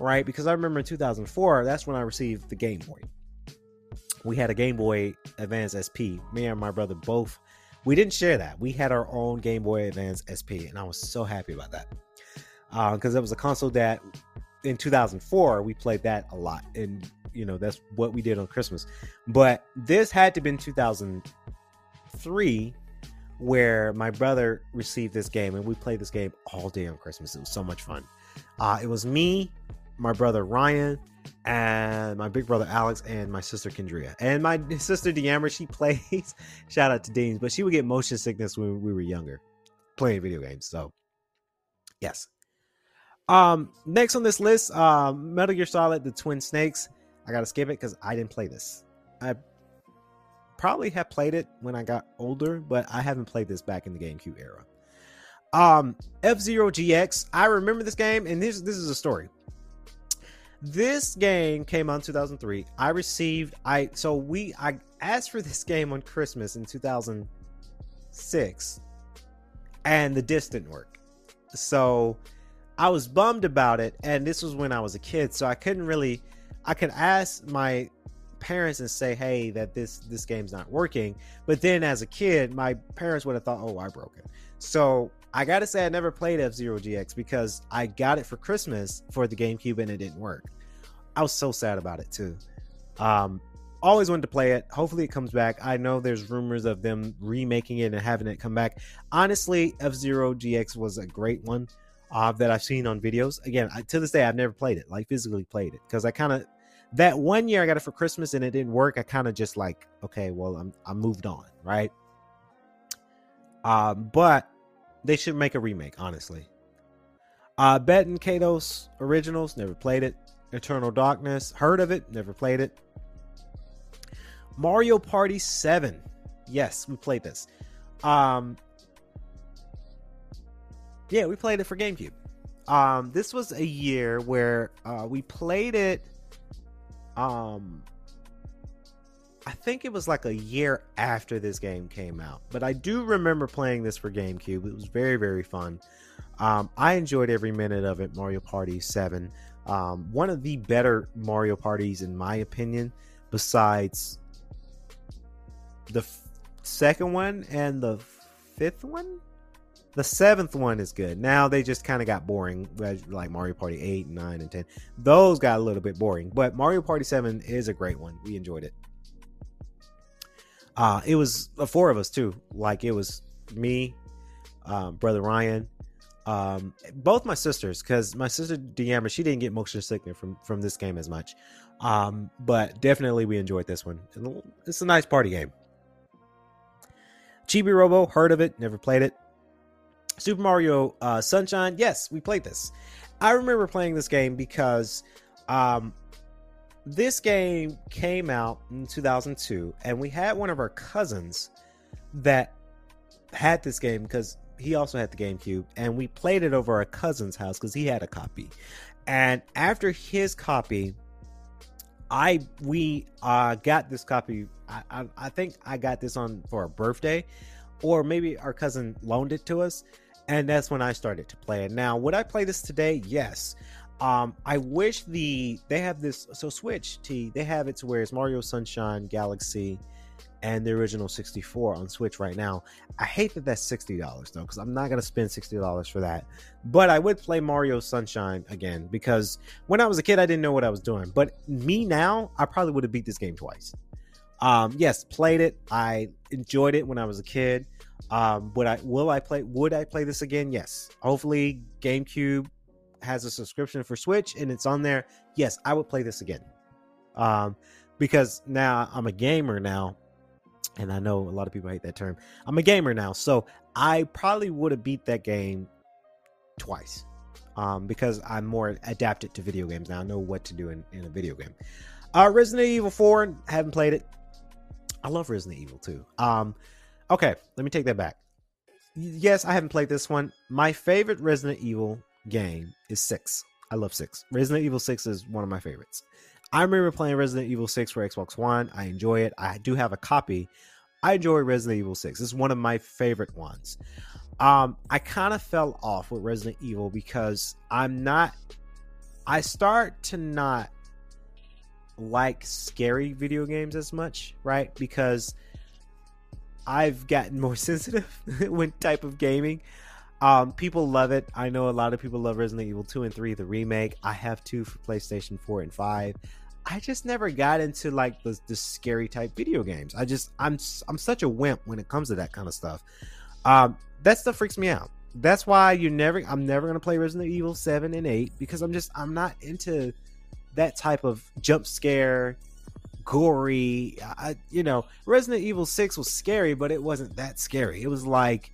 right? Because I remember in 2004, that's when I received the Game Boy. We had a Game Boy Advance SP. Me and my brother both we didn't share that. We had our own Game Boy Advance SP, and I was so happy about that because uh, it was a console that in 2004 we played that a lot, and you know that's what we did on Christmas. But this had to been 2003 where my brother received this game, and we played this game all day on Christmas. It was so much fun. Uh, it was me, my brother Ryan, and my big brother Alex, and my sister Kendria. And my sister Deamber, she plays, shout out to Deans, but she would get motion sickness when we were younger playing video games. So, yes. Um, next on this list, um, Metal Gear Solid: The Twin Snakes. I gotta skip it because I didn't play this. I probably have played it when I got older, but I haven't played this back in the GameCube era. Um, F Zero GX. I remember this game, and this this is a story. This game came out in 2003. I received I so we I asked for this game on Christmas in 2006 and the disc didn't work. So I was bummed about it, and this was when I was a kid, so I couldn't really. I could ask my parents and say, "Hey, that this this game's not working," but then as a kid, my parents would have thought, "Oh, I broke it." So I gotta say, I never played F Zero GX because I got it for Christmas for the GameCube and it didn't work. I was so sad about it too. Um, always wanted to play it. Hopefully, it comes back. I know there's rumors of them remaking it and having it come back. Honestly, F Zero GX was a great one uh, that I've seen on videos. Again, I, to this day, I've never played it, like physically played it, because I kind of that one year I got it for Christmas and it didn't work. I kind of just like, okay, well, I'm I moved on, right? Um, but they should make a remake, honestly. Uh, Baten Kaitos originals, never played it. Eternal Darkness, heard of it, never played it. Mario Party 7. Yes, we played this. Um Yeah, we played it for GameCube. Um this was a year where uh we played it um I think it was like a year after this game came out. But I do remember playing this for GameCube. It was very very fun. Um I enjoyed every minute of it, Mario Party 7. Um one of the better Mario parties in my opinion besides the f- second one and the fifth one. The seventh one is good. Now they just kind of got boring, like Mario Party 8, 9, and 10. Those got a little bit boring, but Mario Party 7 is a great one. We enjoyed it. Uh, it was the four of us too. Like it was me, um, brother Ryan, um, both my sisters, because my sister Deamber, she didn't get motion sickness from from this game as much. Um, but definitely we enjoyed this one. It's a nice party game. Chibi Robo, heard of it, never played it. Super Mario uh, Sunshine, yes, we played this. I remember playing this game because um, this game came out in 2002, and we had one of our cousins that had this game because he also had the GameCube, and we played it over our cousin's house because he had a copy. And after his copy, I we uh, got this copy. I, I, I think I got this on for a birthday, or maybe our cousin loaned it to us, and that's when I started to play it. Now, would I play this today? Yes. Um, I wish the they have this so Switch T they have it to where it's Mario Sunshine Galaxy and the original 64 on Switch right now. I hate that that's $60 though, because I'm not going to spend $60 for that. But I would play Mario Sunshine again because when I was a kid, I didn't know what I was doing. But me now, I probably would have beat this game twice. Um, yes, played it. I enjoyed it when I was a kid. Um, would I will I play would I play this again? Yes. Hopefully GameCube has a subscription for Switch and it's on there. Yes, I would play this again. Um, because now I'm a gamer now and I know a lot of people hate that term. I'm a gamer now, so I probably would have beat that game twice um, because I'm more adapted to video games now. I know what to do in, in a video game. Uh, Resident Evil 4, haven't played it. I love Resident Evil 2. Um, okay, let me take that back. Yes, I haven't played this one. My favorite Resident Evil game is 6. I love 6. Resident Evil 6 is one of my favorites. I remember playing Resident Evil 6 for Xbox One. I enjoy it. I do have a copy. I enjoy Resident Evil 6. It's one of my favorite ones. Um, I kind of fell off with Resident Evil because I'm not I start to not like scary video games as much, right? Because I've gotten more sensitive when type of gaming. Um, people love it. I know a lot of people love Resident Evil 2 and 3, the remake. I have two for PlayStation 4 and 5. I just never got into like the, the scary type video games. I just I'm I'm such a wimp when it comes to that kind of stuff. Um, that stuff freaks me out. That's why you're never I'm never gonna play Resident Evil seven and eight because I'm just I'm not into that type of jump scare, gory. I, you know, Resident Evil six was scary, but it wasn't that scary. It was like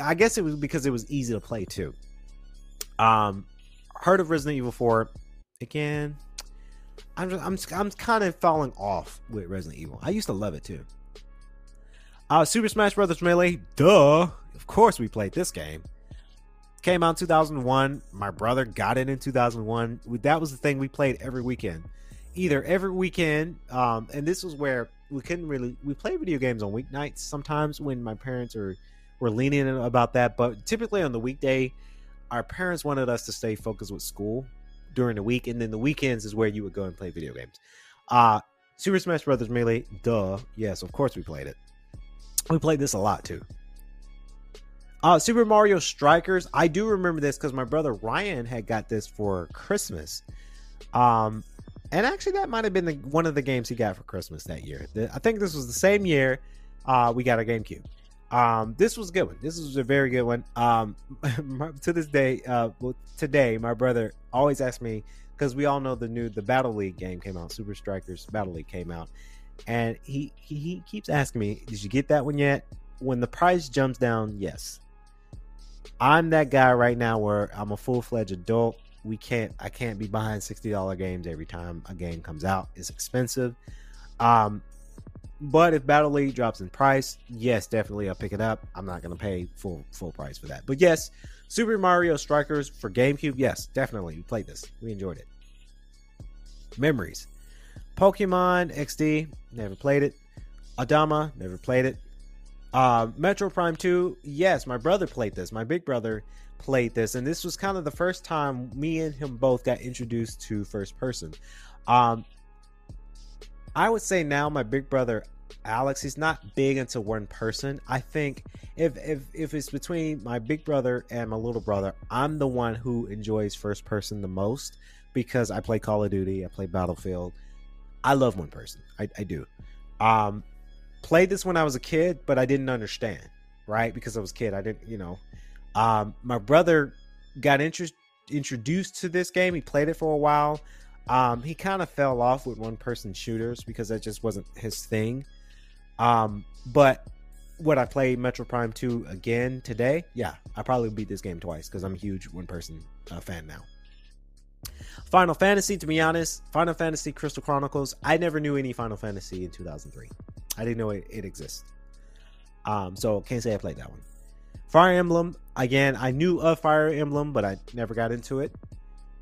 I guess it was because it was easy to play too. Um, heard of Resident Evil four again? I'm just, I'm I'm kind of falling off with Resident Evil. I used to love it too. Uh, Super Smash Brothers Melee, duh. Of course we played this game. Came out in 2001. My brother got it in 2001. That was the thing we played every weekend. Either every weekend, um, and this was where we couldn't really we play video games on weeknights sometimes when my parents are were lenient about that, but typically on the weekday, our parents wanted us to stay focused with school during the week, and then the weekends is where you would go and play video games. Uh Super Smash Brothers Melee, duh. Yes, of course we played it. We played this a lot too. Uh, Super Mario Strikers. I do remember this because my brother Ryan had got this for Christmas. Um, and actually, that might have been the, one of the games he got for Christmas that year. The, I think this was the same year uh, we got a GameCube. Um, this was a good one. This was a very good one. Um, to this day, uh, today, my brother always asks me because we all know the new the Battle League game came out. Super Strikers Battle League came out, and he he, he keeps asking me, "Did you get that one yet?" When the price jumps down, yes. I'm that guy right now where I'm a full fledged adult. We can't I can't be buying sixty dollar games every time a game comes out. It's expensive. Um, but if Battle League drops in price, yes, definitely I'll pick it up. I'm not gonna pay full full price for that. But yes, Super Mario Strikers for GameCube, yes, definitely. We played this. We enjoyed it. Memories. Pokemon XD, never played it. Adama, never played it. Uh, Metroid Prime 2, yes, my brother played this. My big brother played this, and this was kind of the first time me and him both got introduced to first person. Um, I would say now my big brother Alex, he's not big into one person. I think if if if it's between my big brother and my little brother, I'm the one who enjoys first person the most because I play Call of Duty, I play Battlefield. I love one person. I, I do. Um, played this when I was a kid, but I didn't understand, right? Because I was kid. I didn't, you know. Um, my brother got inter- introduced to this game. He played it for a while. Um, he kind of fell off with one person shooters because that just wasn't his thing. Um, but would I play Metroid Prime 2 again today? Yeah, I probably beat this game twice because I'm a huge one person uh, fan now. Final Fantasy, to be honest, Final Fantasy Crystal Chronicles, I never knew any Final Fantasy in 2003. I didn't know it, it existed. Um, so can't say I played that one. Fire Emblem, again, I knew of Fire Emblem, but I never got into it.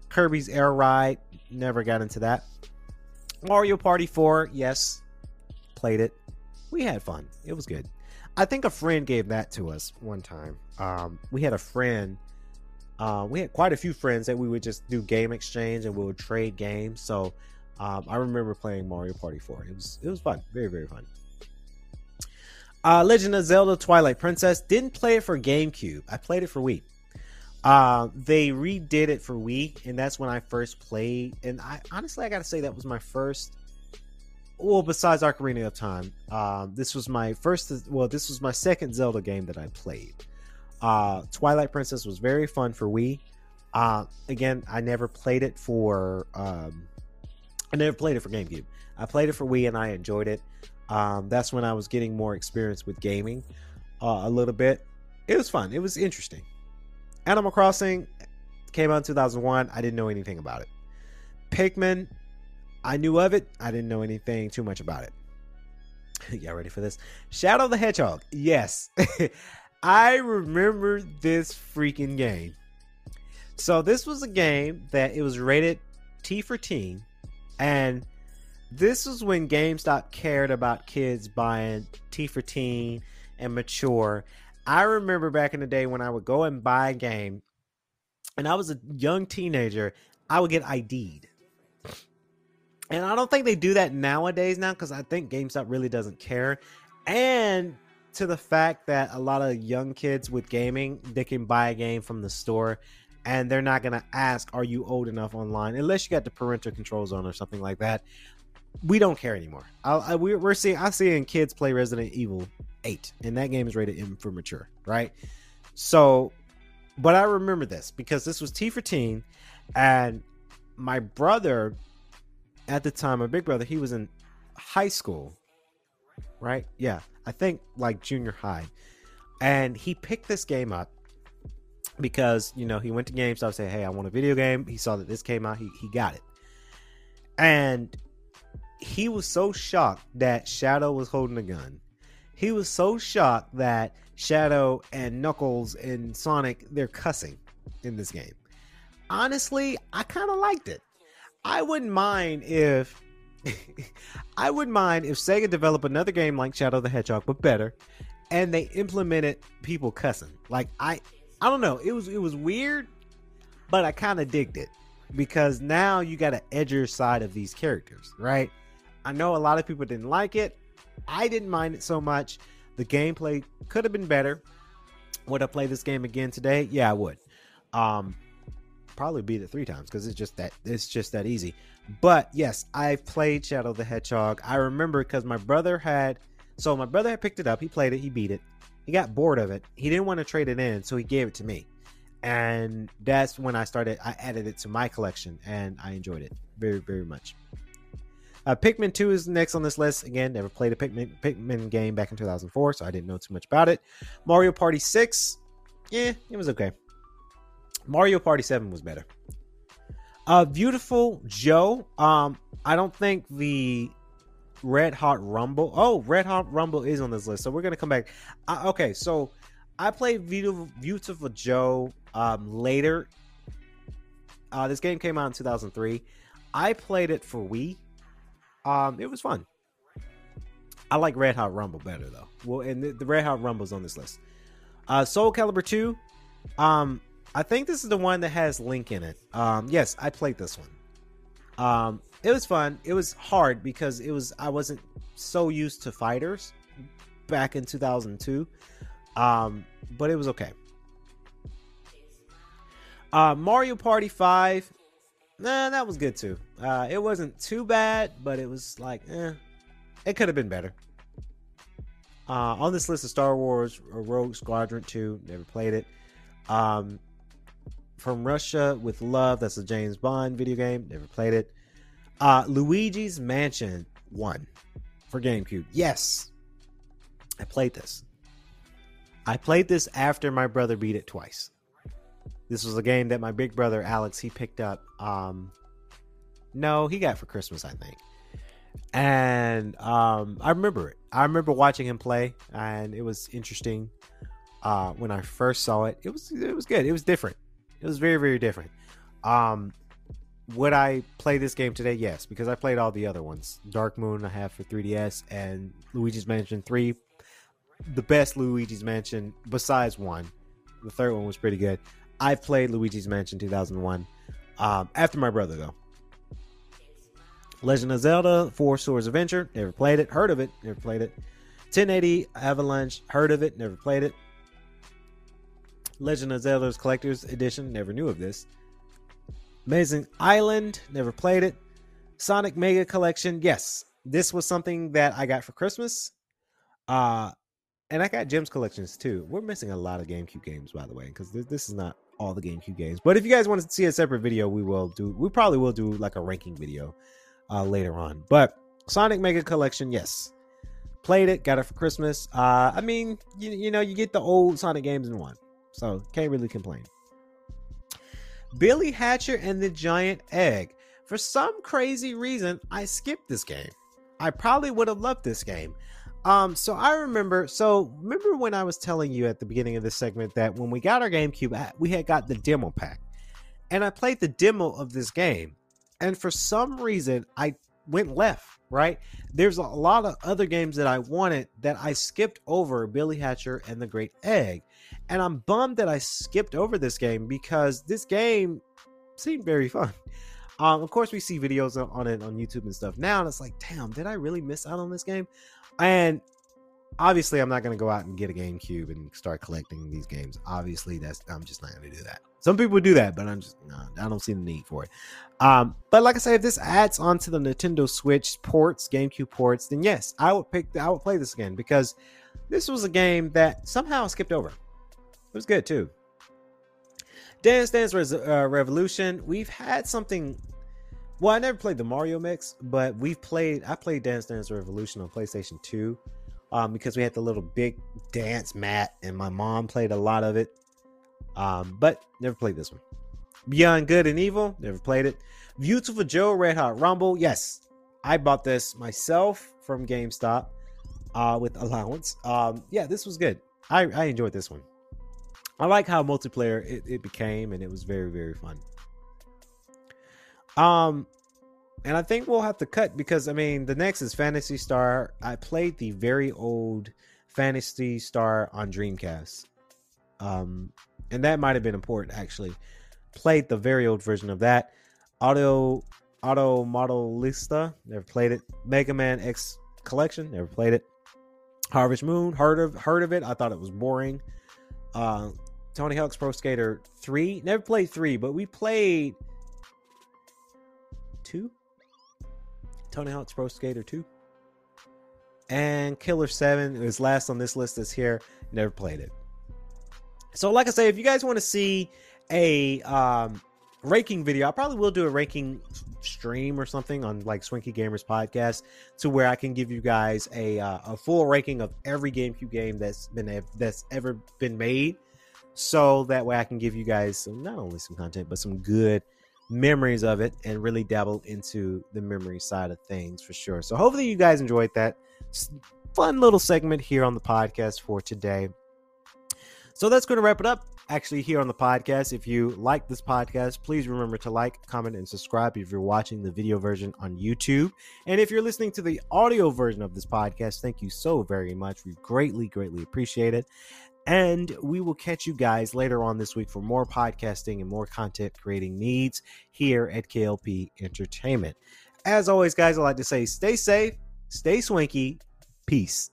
Kirby's Air Ride, never got into that. Mario Party 4, yes, played it. We had fun. It was good. I think a friend gave that to us one time. Um, we had a friend. Uh, we had quite a few friends that we would just do game exchange and we would trade games. So um, I remember playing Mario Party 4. It was it was fun, very very fun. Uh, Legend of Zelda Twilight Princess didn't play it for GameCube. I played it for Wii. Uh, they redid it for Wii, and that's when I first played. And I honestly, I gotta say that was my first. Well, besides Ocarina of Time, um, this was my first. Well, this was my second Zelda game that I played. Uh, Twilight Princess was very fun for Wii. Uh, again, I never played it for. Um, I never played it for GameCube. I played it for Wii, and I enjoyed it. Um, that's when I was getting more experience with gaming uh, a little bit. It was fun. It was interesting. Animal Crossing came out in 2001. I didn't know anything about it. Pikmin, I knew of it. I didn't know anything too much about it. Y'all ready for this? Shadow the Hedgehog. Yes. I remember this freaking game. So this was a game that it was rated T for teen and this was when GameStop cared about kids buying T for teen and mature. I remember back in the day when I would go and buy a game and I was a young teenager, I would get ID'd. And I don't think they do that nowadays now because I think GameStop really doesn't care. And to the fact that a lot of young kids with gaming, they can buy a game from the store and they're not going to ask, Are you old enough online? Unless you got the parental controls on or something like that. We don't care anymore. I, I, we're, seeing, I'm seeing kids play Resident Evil 8, and that game is rated M for mature, right? So, but I remember this because this was T for teen, and my brother at the time, my big brother, he was in high school, right? Yeah, I think like junior high, and he picked this game up because you know he went to GameStop, said, "Hey, I want a video game." He saw that this came out, he he got it, and he was so shocked that Shadow was holding a gun. He was so shocked that Shadow and Knuckles and Sonic they're cussing in this game. Honestly, I kind of liked it. I wouldn't mind if I wouldn't mind if Sega developed another game like Shadow the Hedgehog, but better, and they implemented people cussing. Like I, I don't know. It was it was weird. but I kind of digged it because now you got an edgier side of these characters, right? I know a lot of people didn't like it. I didn't mind it so much. The gameplay could have been better. Would I play this game again today? Yeah, I would. Um, probably beat it three times because it's just that it's just that easy. But yes, I've played Shadow the Hedgehog. I remember because my brother had so my brother had picked it up, he played it, he beat it. He got bored of it. He didn't want to trade it in, so he gave it to me. And that's when I started I added it to my collection and I enjoyed it very, very much. Uh, Pikmin 2 is next on this list. Again, never played a Pikmin, Pikmin game back in 2004, so I didn't know too much about it. Mario Party 6, yeah, it was okay. Mario Party 7 was better. Uh, Beautiful Joe. Um, I don't think the Red Hot Rumble. Oh, Red Hot Rumble is on this list, so we're gonna come back. Uh, okay, so I played Beautiful, Beautiful Joe um, later. Uh, this game came out in 2003. I played it for Wii. Um, it was fun. I like Red Hot Rumble better though. Well, and the, the Red Hot Rumble's on this list. Uh, Soul Calibur 2. Um, I think this is the one that has Link in it. Um, yes, I played this one. Um, it was fun. It was hard because it was I wasn't so used to fighters back in 2002. Um, but it was okay. Uh, Mario Party 5. Nah, that was good too. Uh, it wasn't too bad, but it was like, eh, it could have been better. Uh, on this list of Star Wars Rogue Squadron 2, never played it. Um, from Russia with Love, that's a James Bond video game, never played it. Uh, Luigi's Mansion 1 for GameCube. Yes, I played this. I played this after my brother beat it twice. This was a game that my big brother Alex he picked up. Um, no, he got for Christmas, I think. And um, I remember it. I remember watching him play, and it was interesting. Uh, when I first saw it, it was it was good. It was different. It was very very different. Um, would I play this game today? Yes, because I played all the other ones. Dark Moon I have for 3DS and Luigi's Mansion 3. The best Luigi's Mansion besides one. The third one was pretty good. I played Luigi's Mansion 2001 um, after my brother though. Legend of Zelda: Four Swords Adventure. Never played it. Heard of it. Never played it. 1080 Avalanche. Heard of it. Never played it. Legend of Zelda's Collector's Edition. Never knew of this. Amazing Island. Never played it. Sonic Mega Collection. Yes, this was something that I got for Christmas. Uh, and I got Gems collections too. We're missing a lot of GameCube games, by the way, because this, this is not all the GameCube games. But if you guys want to see a separate video, we will do. We probably will do like a ranking video uh, later on. But Sonic Mega Collection, yes, played it, got it for Christmas. Uh, I mean, you, you know, you get the old Sonic games in one, so can't really complain. Billy Hatcher and the Giant Egg. For some crazy reason, I skipped this game. I probably would have loved this game. Um, so I remember. So remember when I was telling you at the beginning of this segment that when we got our GameCube, uh, we had got the demo pack, and I played the demo of this game, and for some reason I went left. Right? There's a lot of other games that I wanted that I skipped over Billy Hatcher and the Great Egg, and I'm bummed that I skipped over this game because this game seemed very fun. Um, of course, we see videos on it on YouTube and stuff now, and it's like, damn, did I really miss out on this game? And obviously, I'm not going to go out and get a GameCube and start collecting these games. Obviously, that's I'm just not going to do that. Some people do that, but I'm just I don't see the need for it. Um, but like I say, if this adds onto the Nintendo Switch ports, GameCube ports, then yes, I would pick. I would play this again because this was a game that somehow I skipped over. It was good too. Dance Dance Res- uh, Revolution. We've had something. Well, I never played the Mario mix, but we've played. I played Dance Dance Revolution on PlayStation 2 um, because we had the little big dance mat, and my mom played a lot of it. Um, but never played this one. Beyond Good and Evil. Never played it. Beautiful Joe Red Hot Rumble. Yes, I bought this myself from GameStop uh, with allowance. Um, yeah, this was good. I, I enjoyed this one. I like how multiplayer it, it became, and it was very very fun. Um, and I think we'll have to cut because I mean the next is Phantasy Star. I played the very old Phantasy Star on Dreamcast, um, and that might have been important actually. played the very old version of that. Auto Auto Modellista, never played it. Mega Man X Collection, never played it. Harvest Moon, heard of heard of it. I thought it was boring. Uh, Tony Hawk's Pro Skater 3, never played 3, but we played 2. Tony Hawk's Pro Skater 2. And Killer 7 is last on this list is here. Never played it. So like I say, if you guys want to see a um ranking video. I probably will do a ranking stream or something on like Swanky Gamers podcast to where I can give you guys a uh, a full ranking of every GameCube game that's been that's ever been made. So that way I can give you guys some not only some content but some good memories of it and really dabble into the memory side of things for sure. So hopefully you guys enjoyed that fun little segment here on the podcast for today. So that's going to wrap it up actually here on the podcast. If you like this podcast, please remember to like, comment, and subscribe if you're watching the video version on YouTube. And if you're listening to the audio version of this podcast, thank you so very much. We greatly, greatly appreciate it. And we will catch you guys later on this week for more podcasting and more content creating needs here at KLP Entertainment. As always, guys, I like to say stay safe, stay swanky, peace.